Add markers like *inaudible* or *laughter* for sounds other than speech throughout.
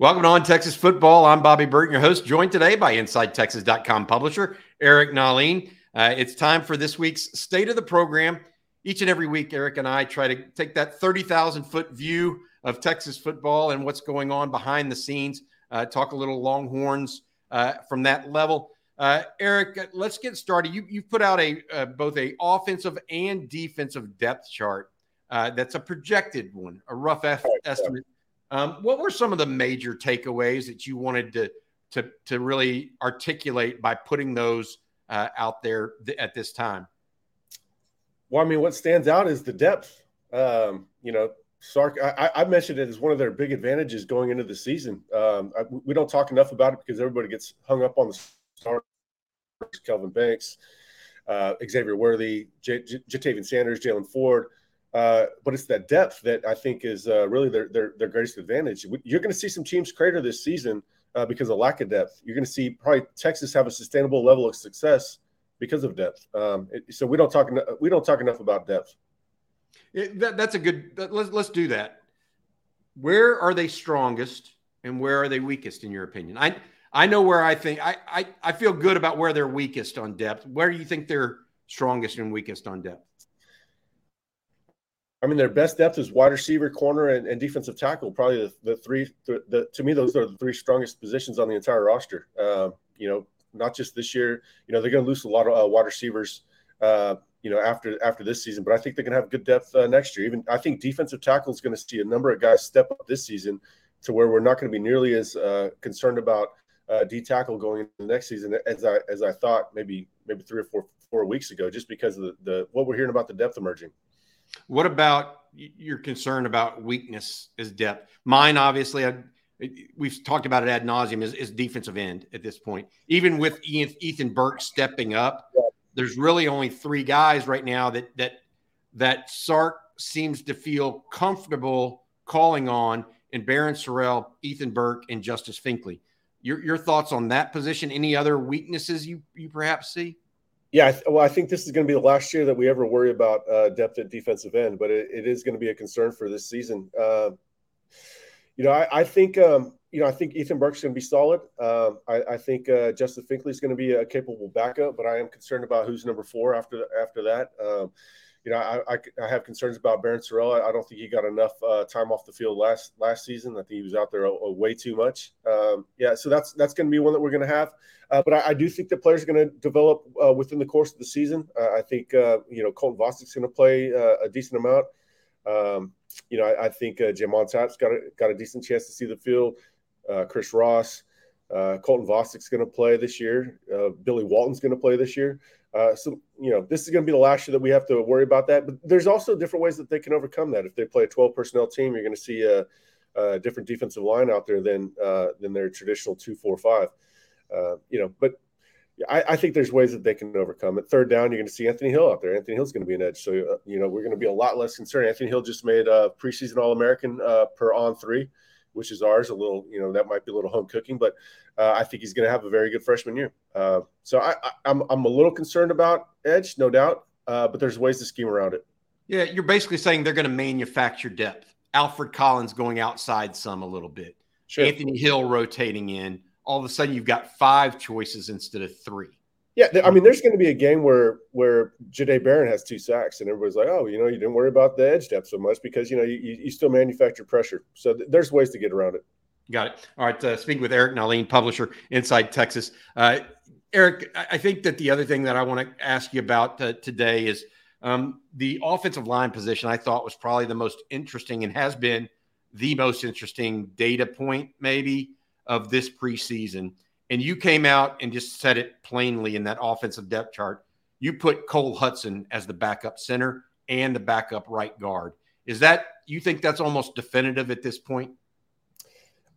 Welcome to on Texas Football. I'm Bobby Burton, your host, joined today by InsideTexas.com publisher Eric Nahlin. Uh, it's time for this week's State of the Program. Each and every week, Eric and I try to take that 30,000 foot view of Texas football and what's going on behind the scenes, uh, talk a little Longhorns uh, from that level. Uh, Eric, let's get started. You, you've put out a uh, both a offensive and defensive depth chart uh, that's a projected one, a rough estimate um, what were some of the major takeaways that you wanted to to to really articulate by putting those uh, out there th- at this time? Well, I mean, what stands out is the depth. Um, you know, Sark, I, I, mentioned it as one of their big advantages going into the season. Um, I, we don't talk enough about it because everybody gets hung up on the stars. Kelvin Banks, uh, Xavier Worthy, J- J- Ja'Tavion Sanders, Jaylan Ford. Uh, but it's that depth that I think is uh, really their, their, their greatest advantage. You're going to see some teams crater this season uh, because of lack of depth. You're going to see probably Texas have a sustainable level of success because of depth. Um, it, so we don't talk we don't talk enough about depth. It, that, that's a good. Let's let's do that. Where are they strongest and where are they weakest in your opinion? I I know where I think I I, I feel good about where they're weakest on depth. Where do you think they're strongest and weakest on depth? I mean, their best depth is wide receiver, corner, and, and defensive tackle. Probably the, the three. The, the, to me, those are the three strongest positions on the entire roster. Uh, you know, not just this year. You know, they're going to lose a lot of uh, wide receivers. Uh, you know, after after this season, but I think they're going to have good depth uh, next year. Even I think defensive tackle is going to see a number of guys step up this season to where we're not going to be nearly as uh, concerned about uh, D tackle going into the next season as I as I thought maybe maybe three or four four weeks ago, just because of the, the what we're hearing about the depth emerging. What about your concern about weakness is depth? Mine, obviously, I, we've talked about it ad nauseum, is, is, defensive end at this point. Even with Ethan Burke stepping up, there's really only three guys right now that that that Sark seems to feel comfortable calling on, and Barryn Sorrell, Ethan Burke, and Justice Finkley. Your, your thoughts on that position? Any other weaknesses you you perhaps see? Yeah, well, I think this is going to be the last year that we ever worry about uh, depth at defensive end, but it, it is going to be a concern for this season. Uh, you know, I, I think um, you know I think Ethan Burke's going to be solid. Um, I, I, think uh, Justin Finkley is going to be a capable backup, but I am concerned about who's number four after after that. Um, you know, I, I, I, have concerns about Barryn Sorrell. I, don't think he got enough uh, time off the field last last season. I think he was out there a, a way too much. Um, yeah, so that's that's going to be one that we're going to have. Uh, but I, I, do think the players are going to develop uh, within the course of the season. Uh, I think uh, you know Colton Vasek's going to play uh, a decent amount. Um, you know, I, think J'Mond Tapp's got a, got a decent chance to see the field. Chris Ross, Colton Vasek's going to play this year. Billy Walton's going to play this year. Uh, so you know this is going to be the last year that we have to worry about that. But there's also different ways that they can overcome that. If they play a 12 personnel team, you're going to see a, a different defensive line out there than uh, than their traditional two, four, five. Uh, you know, but I, I, think there's ways that they can overcome it. Third down, you're going to see Anthony Hill out there. Anthony Hill's going to be an edge, so uh, you know we're going to be a lot less concerned. Anthony Hill just made a preseason All American uh, per on three which is ours. A little, you know, that might be a little home cooking, but uh, I think he's going to have a very good freshman year. Uh, so I, am I'm, I'm a little concerned about Edge, no doubt, uh, but there's ways to scheme around it. Yeah, you're basically saying they're going to manufacture depth. Alfred Collins going outside some a little bit. Sure. Anthony Hill rotating in. All of a sudden, you've got five choices instead of three. Yeah, I mean, there's going to be a game where where Jahdae Barron has two sacks, and everybody's like, "Oh, you know, you didn't worry about the edge depth so much because you know you, you still manufacture pressure." So th- there's ways to get around it. Got it. All right. Uh, speaking with Eric Nahlin, publisher Inside Texas. Uh, Eric, I think that the other thing that I want to ask you about uh, today is um, the offensive line position. I thought was probably the most interesting and has been the most interesting data point, maybe, of this preseason and you came out and just said it plainly in that offensive depth chart. You put Cole Hudson as the backup center and the backup right guard. Is that you think that's almost definitive at this point?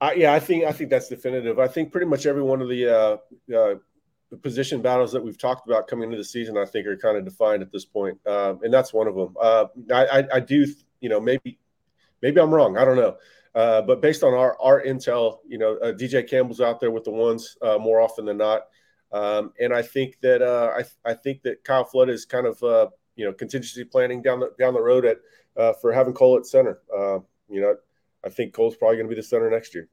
Uh, yeah, I think I think that's definitive. I think pretty much every one of the uh, uh, position battles that we've talked about coming into the season, I think, are kind of defined at this point, um, and that's one of them. Uh, I, I, I, do, you know, maybe maybe I'm wrong. I don't know. Uh, but based on our our intel, you know, uh, DJ Campbell's out there with the ones uh, more often than not, um, and I think that uh, I I think that Kyle Flood is kind of uh, you know contingency planning down the down the road at for having Cole at center. you know, I think Cole's probably going to be the center next year.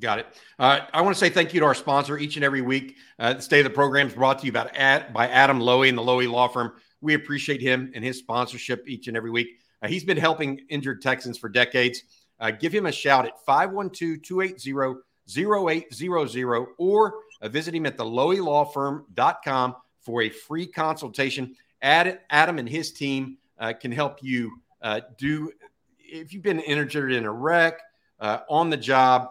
Got it. Uh, I want to say thank you to our sponsor each and every week. Uh, the State of the Program is brought to you ad, by Adam Loewy and the Loewy Law Firm. We appreciate him and his sponsorship each and every week. Uh, he's been helping injured Texans for decades. Uh, give him a shout at 512 280 0800 or uh, visit him at the loewylawfirm.com for a free consultation. Ad, Adam and his team uh, can help you do, if you've been injured in a wreck, on the job,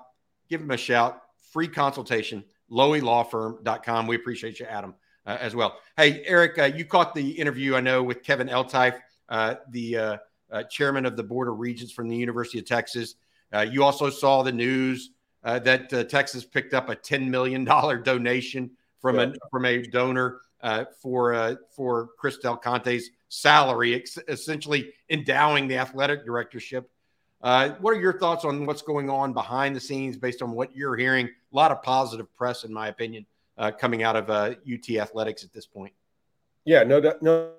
give him a shout. Free consultation, loewylawfirm.com. We appreciate you, Adam, uh, as well. Hey, Eric, uh, you caught the interview, I know, with Kevin Eltife, uh, the uh, uh, chairman of the Board of Regents from the University of Texas. Uh, you also saw the news that Texas picked up a $10 million donation from, yeah. a, from a donor for, for Chris Del Conte's salary, ex- essentially endowing the athletic directorship uh, what are your thoughts on what's going on behind the scenes based on what you're hearing? A lot of positive press, in my opinion, uh, coming out of uh, UT athletics at this point. Yeah, no, no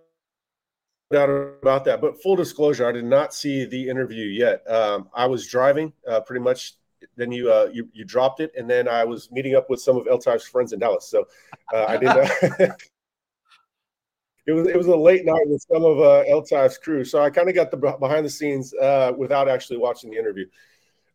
doubt about that. But full disclosure, I did not see the interview yet. Um, I was driving uh, pretty much. Then you, uh, you you dropped it, and then I was meeting up with some of Eltife's friends in Dallas. So uh, I didn't. *laughs* it was it was a late night with some of uh, crew, so I kind of got the behind the scenes uh, without actually watching the interview.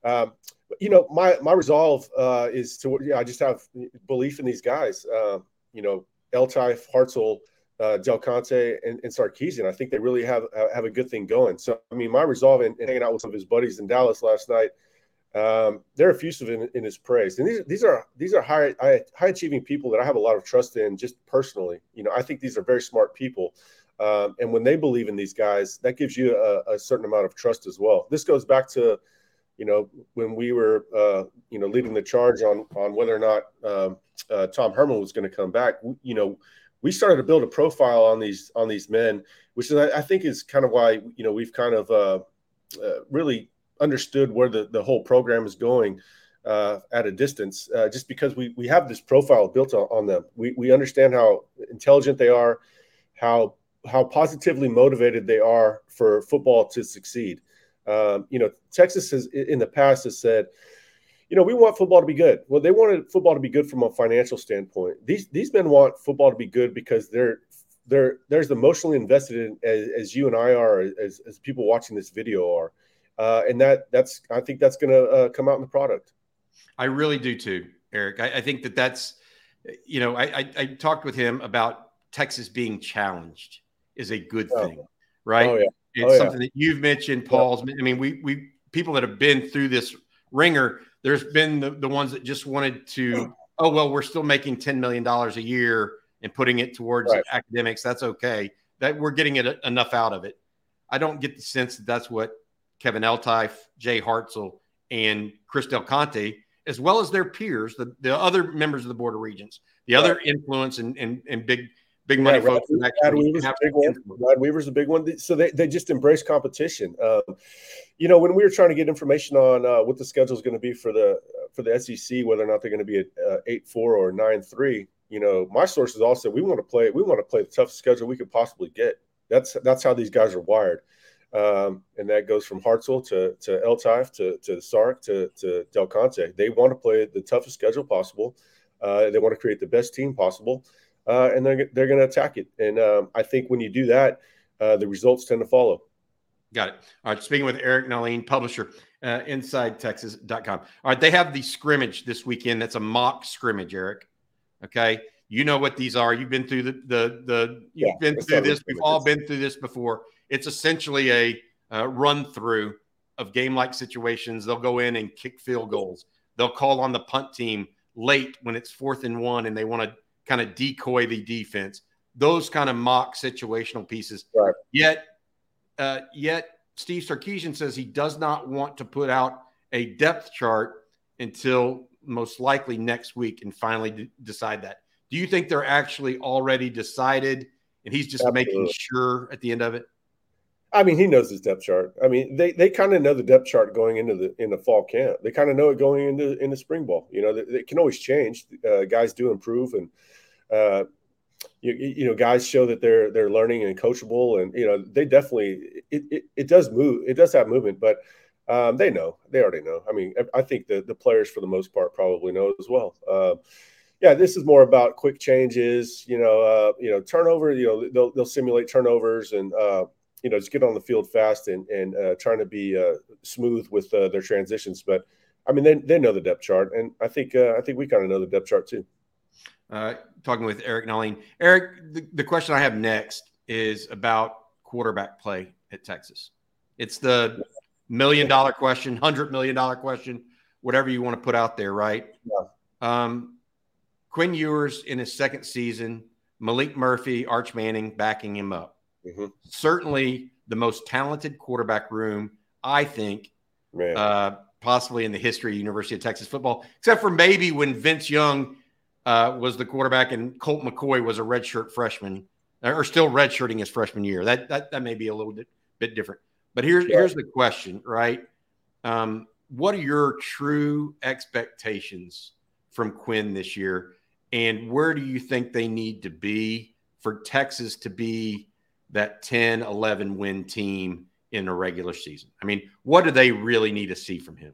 Um, you know, my my resolve uh, is to I just have belief in these guys. Uh, you know, Eltive, Hartzell, uh, Del Conte, and, and Sarkisian. I think they really have have a good thing going. So I mean, my resolve in, in hanging out with some of his buddies in Dallas last night um, they're effusive in, in his praise, and these these are these are high high achieving people that I have a lot of trust in, just personally. You know, I think these are very smart people, um, and when they believe in these guys, that gives you a, a, certain amount of trust as well. This goes back to, you know, when we were uh, you know leading the charge on on whether or not um, uh, Tom Herman was going to come back. You know, we started to build a profile on these on these men, which is, I think is kind of why you know we've kind of uh, uh really understood where the, the whole program is going uh, at a distance, uh, just because we, we have this profile built on, on, them. We, we understand how intelligent they are, how how positively motivated they are for football to succeed. Um, you know, Texas has in the past has said, you know, we want football to be good. Well, they wanted football to be good from a financial standpoint. These these men want football to be good because they're they're there's emotionally invested in as, as you and I are, as, as people watching this video are uh, and that that's I think that's going to uh, come out in the product. I really do too, Eric. I, I think that that's you know I, I, I talked with him about Texas being challenged is a good oh. thing, right? Oh, yeah. It's oh, something yeah. that you've mentioned, Paul's. I mean, we we people that have been through this ringer. There's been the, the ones that just wanted to. Oh well, we're still making ten million dollars a year and putting it towards right. academics. That's okay. That we're getting it enough out of it. I don't get the sense that that's what Kevin Eltife, Jay Hartzell, and Chris Del Conte, as well as their peers, the, the other members of the Board of Regents, the other influence and, and, and big big money yeah, folks. Rod, Rod Weaver's a big one. Rod Weaver's a big one. So they, they just embrace competition. Um, you know, when we were trying to get information on uh, what the schedule is going to be for the for the SEC, whether or not they're going to be at uh, eight four or nine three, you know, my sources all said we want to play we want to play the toughest schedule we could possibly get. That's that's how these guys are wired. Um, and that goes from Hartzell to to Eltife to to Sark to to Del Conte. They want to play the toughest schedule possible. Uh, they want to create the best team possible, uh, and they're they're going to attack it. And um, I think when you do that, uh, the results tend to follow. Got it. All right. Speaking with Eric Nahlin, publisher, uh, InsideTexas.com. All right. They have the scrimmage this weekend. That's a mock scrimmage, Eric. Okay. You know what these are. You've been through the the the. You've yeah, been through this. We've all been through this before it's essentially a uh, run through of game like situations. They'll go in and kick field goals. They'll call on the punt team late when it's fourth and one and they want to kind of decoy the defense. Those kind of mock situational pieces. Right. Yet, uh, yet Steve Sarkisian says he does not want to put out a depth chart until most likely next week and finally d- decide that. Do you think they're actually already decided and he's just Absolutely. making sure at the end of it? I mean, he knows his depth chart. I mean, they, they kind of know the depth chart going into the in the fall camp. They kind of know it going into in the spring ball. You know, it can always change. Uh, guys do improve, and uh, you, you know, guys show that they're they're learning and coachable, and you know, they definitely it, it, it does move. It does have movement, but Um, they know. They already know. I mean, I think the the players for the most part probably know as well. Uh, yeah, this is more about quick changes. You know, uh, you know, turnover. You know, they'll they'll simulate turnovers and uh, you know just get on the field fast and and uh, trying to be uh, smooth with uh, their transitions. But I mean, they they know the depth chart, and I think uh, I think we kind of know the depth chart too. talking with Eric Nahlin. Eric, the, the question I have next is about quarterback play at Texas. It's the million dollar question, hundred million dollar question, whatever you want to put out there, right? Yeah. Um, Quinn Ewers in his second season, Maalik Murphy, Arch Manning backing him up. Mm-hmm. Certainly the most talented quarterback room, I think, uh, possibly in the history of University of Texas football, except for maybe when Vince Young uh, was the quarterback and Colt McCoy was a redshirt freshman or still redshirting his freshman year. That that, that may be a little bit, bit different. But here's yeah. here's the question, right? Um, what are your true expectations from Quinn this year? And where do you think they need to be for Texas to be that 10, 11 win team in a regular season? I mean, what do they really need to see from him?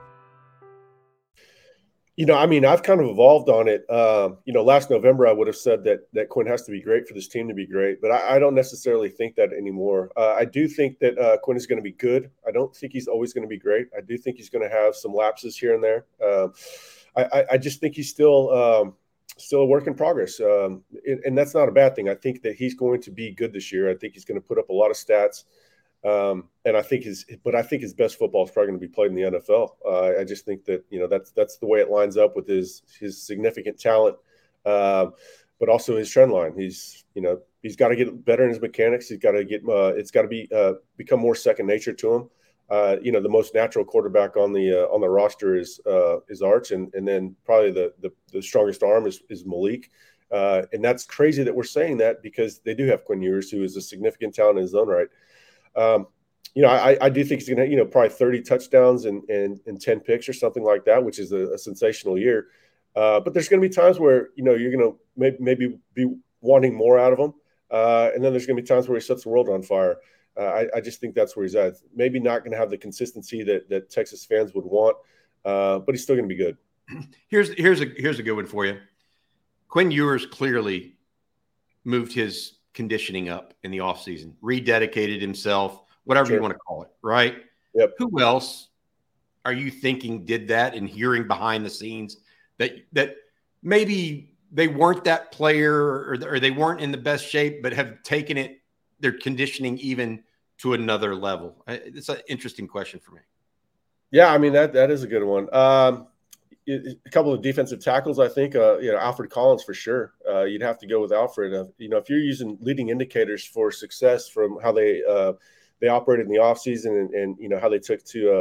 You know, I mean, I've kind of evolved on it. Uh, you know, last November I would have said that that Quinn has to be great for this team to be great, but I, I don't necessarily think that anymore. Uh, I do think that uh, Quinn is going to be good. I don't think he's always going to be great. I do think he's going to have some lapses here and there. Um, I, I, just think he's still um, still a work in progress, um, and, and, that's not a bad thing. I think that he's going to be good this year. I think he's going to put up a lot of stats. Um, and I think his, but I think his best football is probably going to be played in the NFL. Uh, I just think that you know that's that's the way it lines up with his his significant talent, uh, but also his trend line. He's you know he's got to get better in his mechanics. He's got to get uh, it's got to be uh, become more second nature to him. Uh, you know the most natural quarterback on the uh, on the roster is is Arch, and and then probably the the, the strongest arm is is Maalik. and that's crazy that we're saying that because they do have Quinn Ewers, who is a significant talent in his own right. Um, you know, I, I do think he's going to, you know, probably 30 touchdowns and, and, and 10 picks or something like that, which is a, a sensational year. Uh, but there's going to be times where, you know, you're going to maybe, maybe be wanting more out of him. Uh, and then there's going to be times where he sets the world on fire. Uh, I, I, just think that's where he's at. Maybe not going to have the consistency that, that Texas fans would want, uh, but he's still going to be good. *clears throat* Here's, here's a, here's a good one for you. Quinn Ewers clearly moved his conditioning up in the offseason, rededicated himself, whatever sure. you want to call it, right? Yep. Who else are you thinking did that and hearing behind the scenes that that maybe they weren't that player or, or they weren't in the best shape, but have taken it their conditioning even to another level? It's an interesting question for me. Yeah, I mean that that is a good one. Um, a couple of defensive tackles, I think. Uh, you know, Alfred Collins for sure. Uh, you'd have to go with Alfred. Uh, you know, if you're using leading indicators for success from how they uh, they operated in the offseason and, and you know how they took to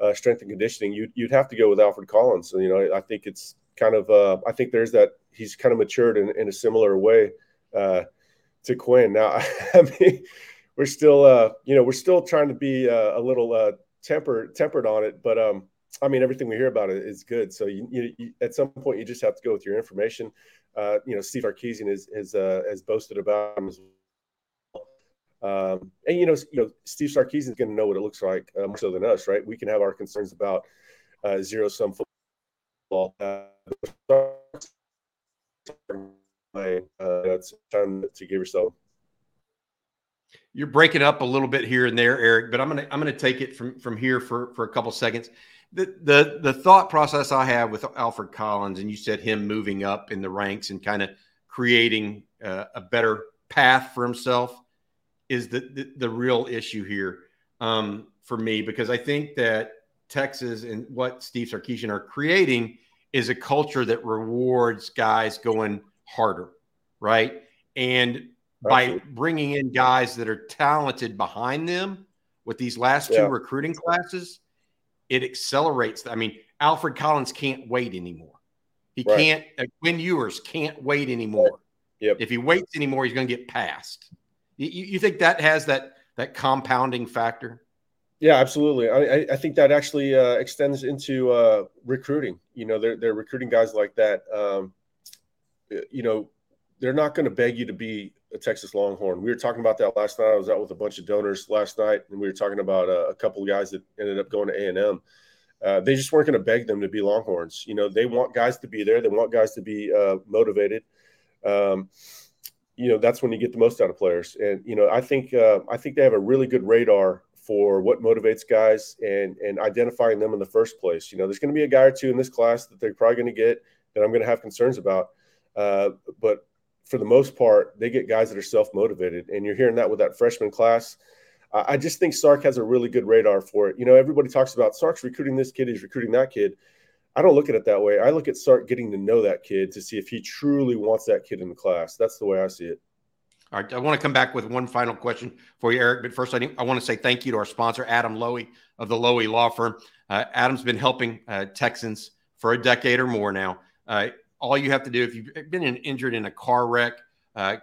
uh, uh, strength and conditioning, you'd, you'd have to go with Alfred Collins. So, you know, I think it's kind of I think there's that he's kind of matured in, in a similar way to Quinn. Now, *laughs* I mean, we're still you know we're still trying to be a little tempered tempered on it, but um I mean, everything we hear about it is good. So you, you, you, at some point, you just have to go with your information. Uh, you know, Steve Sarkisian is, is uh, has boasted about him as well. Um, and you know, you know, Steve Sarkisian is going to know what it looks like uh, more so than us, right? We can have our concerns about uh, zero sum football. Uh, uh, it's time to give yourself You're breaking up a little bit here and there, Eric, but I'm gonna I'm gonna take it from from here for for a couple seconds. The the the thought process I have with Alfred Collins, and you said him moving up in the ranks and kind of creating uh, a better path for himself, is the the, the real issue here um, for me because I think that Texas and what Steve Sarkisian are creating is a culture that rewards guys going harder, right? And by bringing in guys that are talented behind them with these last two yeah. recruiting classes, it accelerates. I mean, Alfred Collins can't wait anymore. He right. can't. Uh, Quinn Ewers can't wait anymore. Yep. If he waits anymore, he's going to get passed. You, you think that has that that compounding factor? Yeah, absolutely. I, I think that actually uh, extends into uh, recruiting. You know, they're, they're recruiting guys like that. Um, you know, they're not going to beg you to be a Texas Longhorn. We were talking about that last night. I was out with a bunch of donors last night, and we were talking about a, a couple of guys that ended up going to A and M. Uh, they just weren't going to beg them to be Longhorns. You know, they want guys to be there. They want guys to be uh, motivated. Um, you know, that's when you get the most out of players. And you know, I think uh, I think they have a really good radar for what motivates guys and and identifying them in the first place. You know, there's going to be a guy or two in this class that they're probably going to get that I'm going to have concerns about. Uh, but for the most part, they get guys that are self motivated, and you're hearing that with that freshman class. I just think Sark has a really good radar for it. You know, everybody talks about Sark's recruiting this kid, he's recruiting that kid. I don't look at it that way. I look at Sark getting to know that kid to see if he truly wants that kid in the class. That's the way I see it. All right. I want to come back with one final question for you, Eric. But first, I, I want to say thank you to our sponsor, Adam Loewy of the Loewy Law Firm. Uh, Adam's been helping uh, Texans for a decade or more now. Uh, all you have to do if you've been in, injured in a car wreck, uh,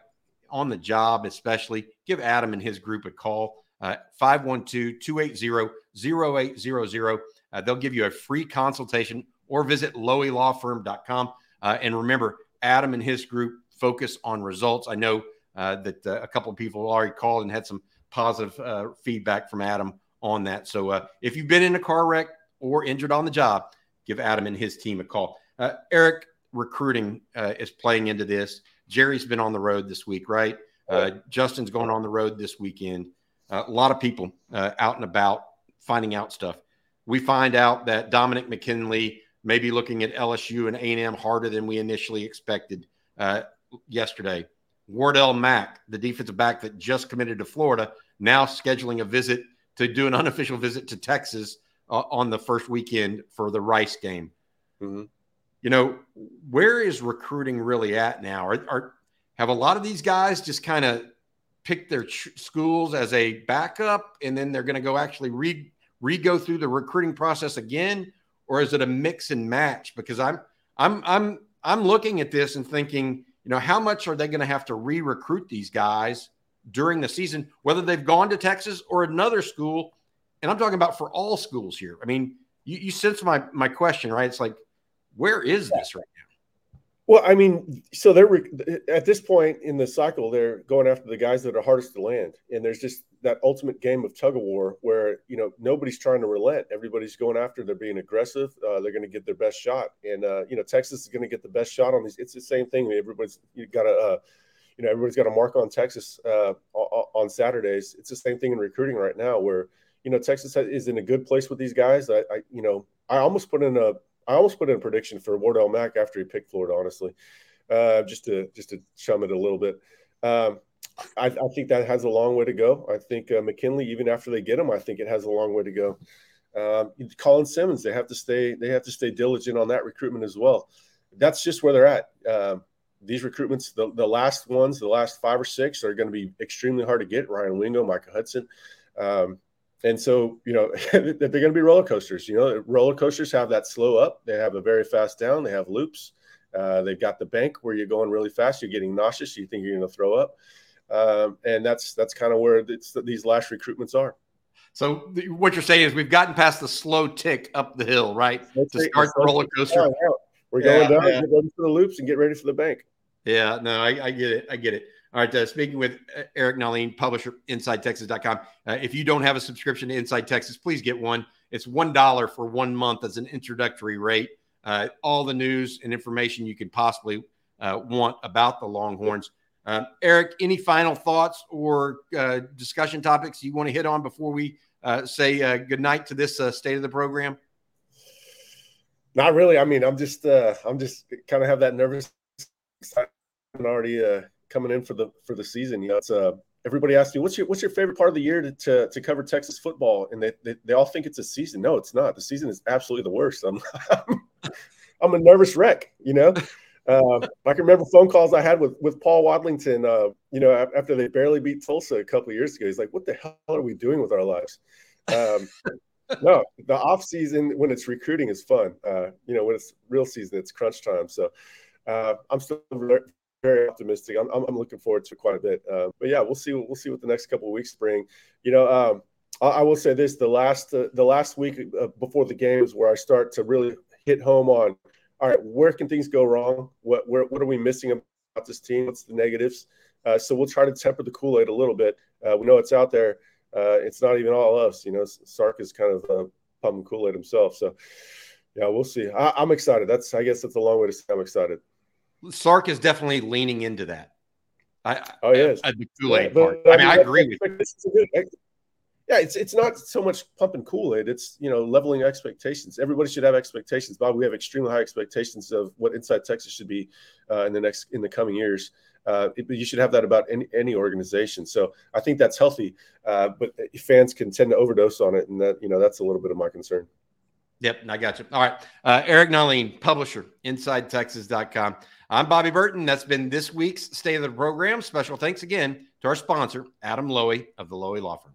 on the job, especially, give Adam and his group a call. Uh, 512 280 0800. Uh, they'll give you a free consultation or visit loewylawfirm.com. Uh, and remember, Adam and his group focus on results. I know uh, that uh, a couple of people already called and had some positive uh, feedback from Adam on that. So uh, if you've been in a car wreck or injured on the job, give Adam and his team a call. Uh, Eric, recruiting uh, is playing into this. Jerry's been on the road this week, right? Uh, Justin's going on the road this weekend. Uh, a lot of people out and about finding out stuff. We find out that Dominic McKinley may be looking at LSU and A&M harder than we initially expected yesterday. Wardell Mack, the defensive back that just committed to Florida, now scheduling a visit to do an *laughs* unofficial visit to Texas uh, on the first weekend for the Rice game. Mm-hmm. You know, where is recruiting really at now? Are, are have a lot of these guys just kind of picked their ch- schools as a backup, and then they're going to go actually re re go through the recruiting process again, or is it a mix and match? Because I'm I'm I'm I'm looking at this and thinking you know, how much are they going to have to re recruit these guys during the season, whether they've gone to Texas or another school? And I'm talking about for all schools here. I mean, you, you sense my, my question, right? It's like, where is this right now? Well, I mean, so they're at this point in the cycle, they're going after the guys that are hardest to land, and there's just that ultimate game of tug of war where you know nobody's trying to relent. Everybody's going after. They're being aggressive. Uh, they're going to get their best shot, and uh, you know Texas is going to get the best shot on these. It's the same thing. Everybody's you got to, uh, you know, everybody's got a mark on Texas uh, on Saturdays. It's the same thing in recruiting right now, where you know Texas is in a good place with these guys. I, I you know, I almost put in a I almost put in a prediction for Wardell Mack after he picked Florida, honestly, uh, just to just to chum it a little bit. Um, I, I, think that has a long way to go. I think uh, McKinley, even after they get him, I think it has a long way to go. Um, Colin Simmons, they have to stay. They have to stay diligent on that recruitment as well. That's just where they're at. Um, these recruitments, the, the last ones, the last five or six, are going to be extremely hard to get. Ryan Wingo, Micah Hudson. Um, and so, you know, *laughs* they're going to be roller coasters. You know, roller coasters have that slow up, they have a very fast down, they have loops. Uh, they've got the bank where you're going really fast, you're getting nauseous, you think you're going to throw up. Um, and that's that's kind of where these last recruitments are. So what you're saying is we've gotten past the slow tick up the hill, right? That's to start the roller coaster. We're going yeah, down, yeah. get ready for the loops, and get ready for the bank. Yeah, no, I, I get it. I get it. All right. Uh, speaking with uh, Eric Nahlin, publisher, InsideTexas.com. Uh, if you don't have a subscription to Inside Texas, please get one. It's $1 for one month as an introductory rate. Uh, all the news and information you could possibly uh, want about the Longhorns. Uh, Eric, any final thoughts or uh, discussion topics you want to hit on before we uh, say uh, good night to this state of the program? Not really. I mean, I'm just I'm just kind of have that nervous already coming in for the for the season. You know, it's uh, everybody asks me what's your what's your favorite part of the year to to, to cover Texas football, and they, they, they all think it's a season. No, it's not. The season is absolutely the worst. I'm *laughs* I'm a nervous wreck. You know. Uh, *laughs* I can remember phone calls I had with with Paul Wadlington. Uh, you know, after they barely beat Tulsa a couple of years ago, he's like, "What the hell are we doing with our lives?" Um, *laughs* no, the off season when it's recruiting is fun. Uh, you know, when it's real season, it's crunch time. So uh, I'm still very, optimistic. I'm, I'm, looking forward to quite a bit. Uh, but yeah, we'll see. We'll see what the next couple of weeks bring. You know, um, I, I, will say this: the last uh, the last week uh, before the games, where I start to really hit home on all right, where can things go wrong? What where, what are we missing about this team? What's the negatives? Uh, so we'll try to temper the Kool Aid a little bit. Uh, we know it's out there. Uh, it's not even all us. You know, Sark is kind of pumping Kool Aid himself. So yeah, we'll see. I, am excited. That's I guess that's a long way to say I'm excited. Sark is definitely leaning into that. I, oh yes, the Kool Aid yeah, part. I mean, I, I agree with you yeah, it's it's not so much pumping Kool Aid. It's you know leveling expectations. Everybody should have expectations. Bob, we have extremely high expectations of what Inside Texas should be uh, in the next in the coming years. Uh, it, you should have that about any, any organization. So I think that's healthy. Uh, but fans can tend to overdose on it, and that you know that's a little bit of my concern. Yep, I got you. All right, uh, Eric Nahlin, publisher, InsideTexas.com. I'm Bobby Burton. That's been this week's State of the Program. Special thanks again to our sponsor, Adam Loewy of the Loewy Law Firm.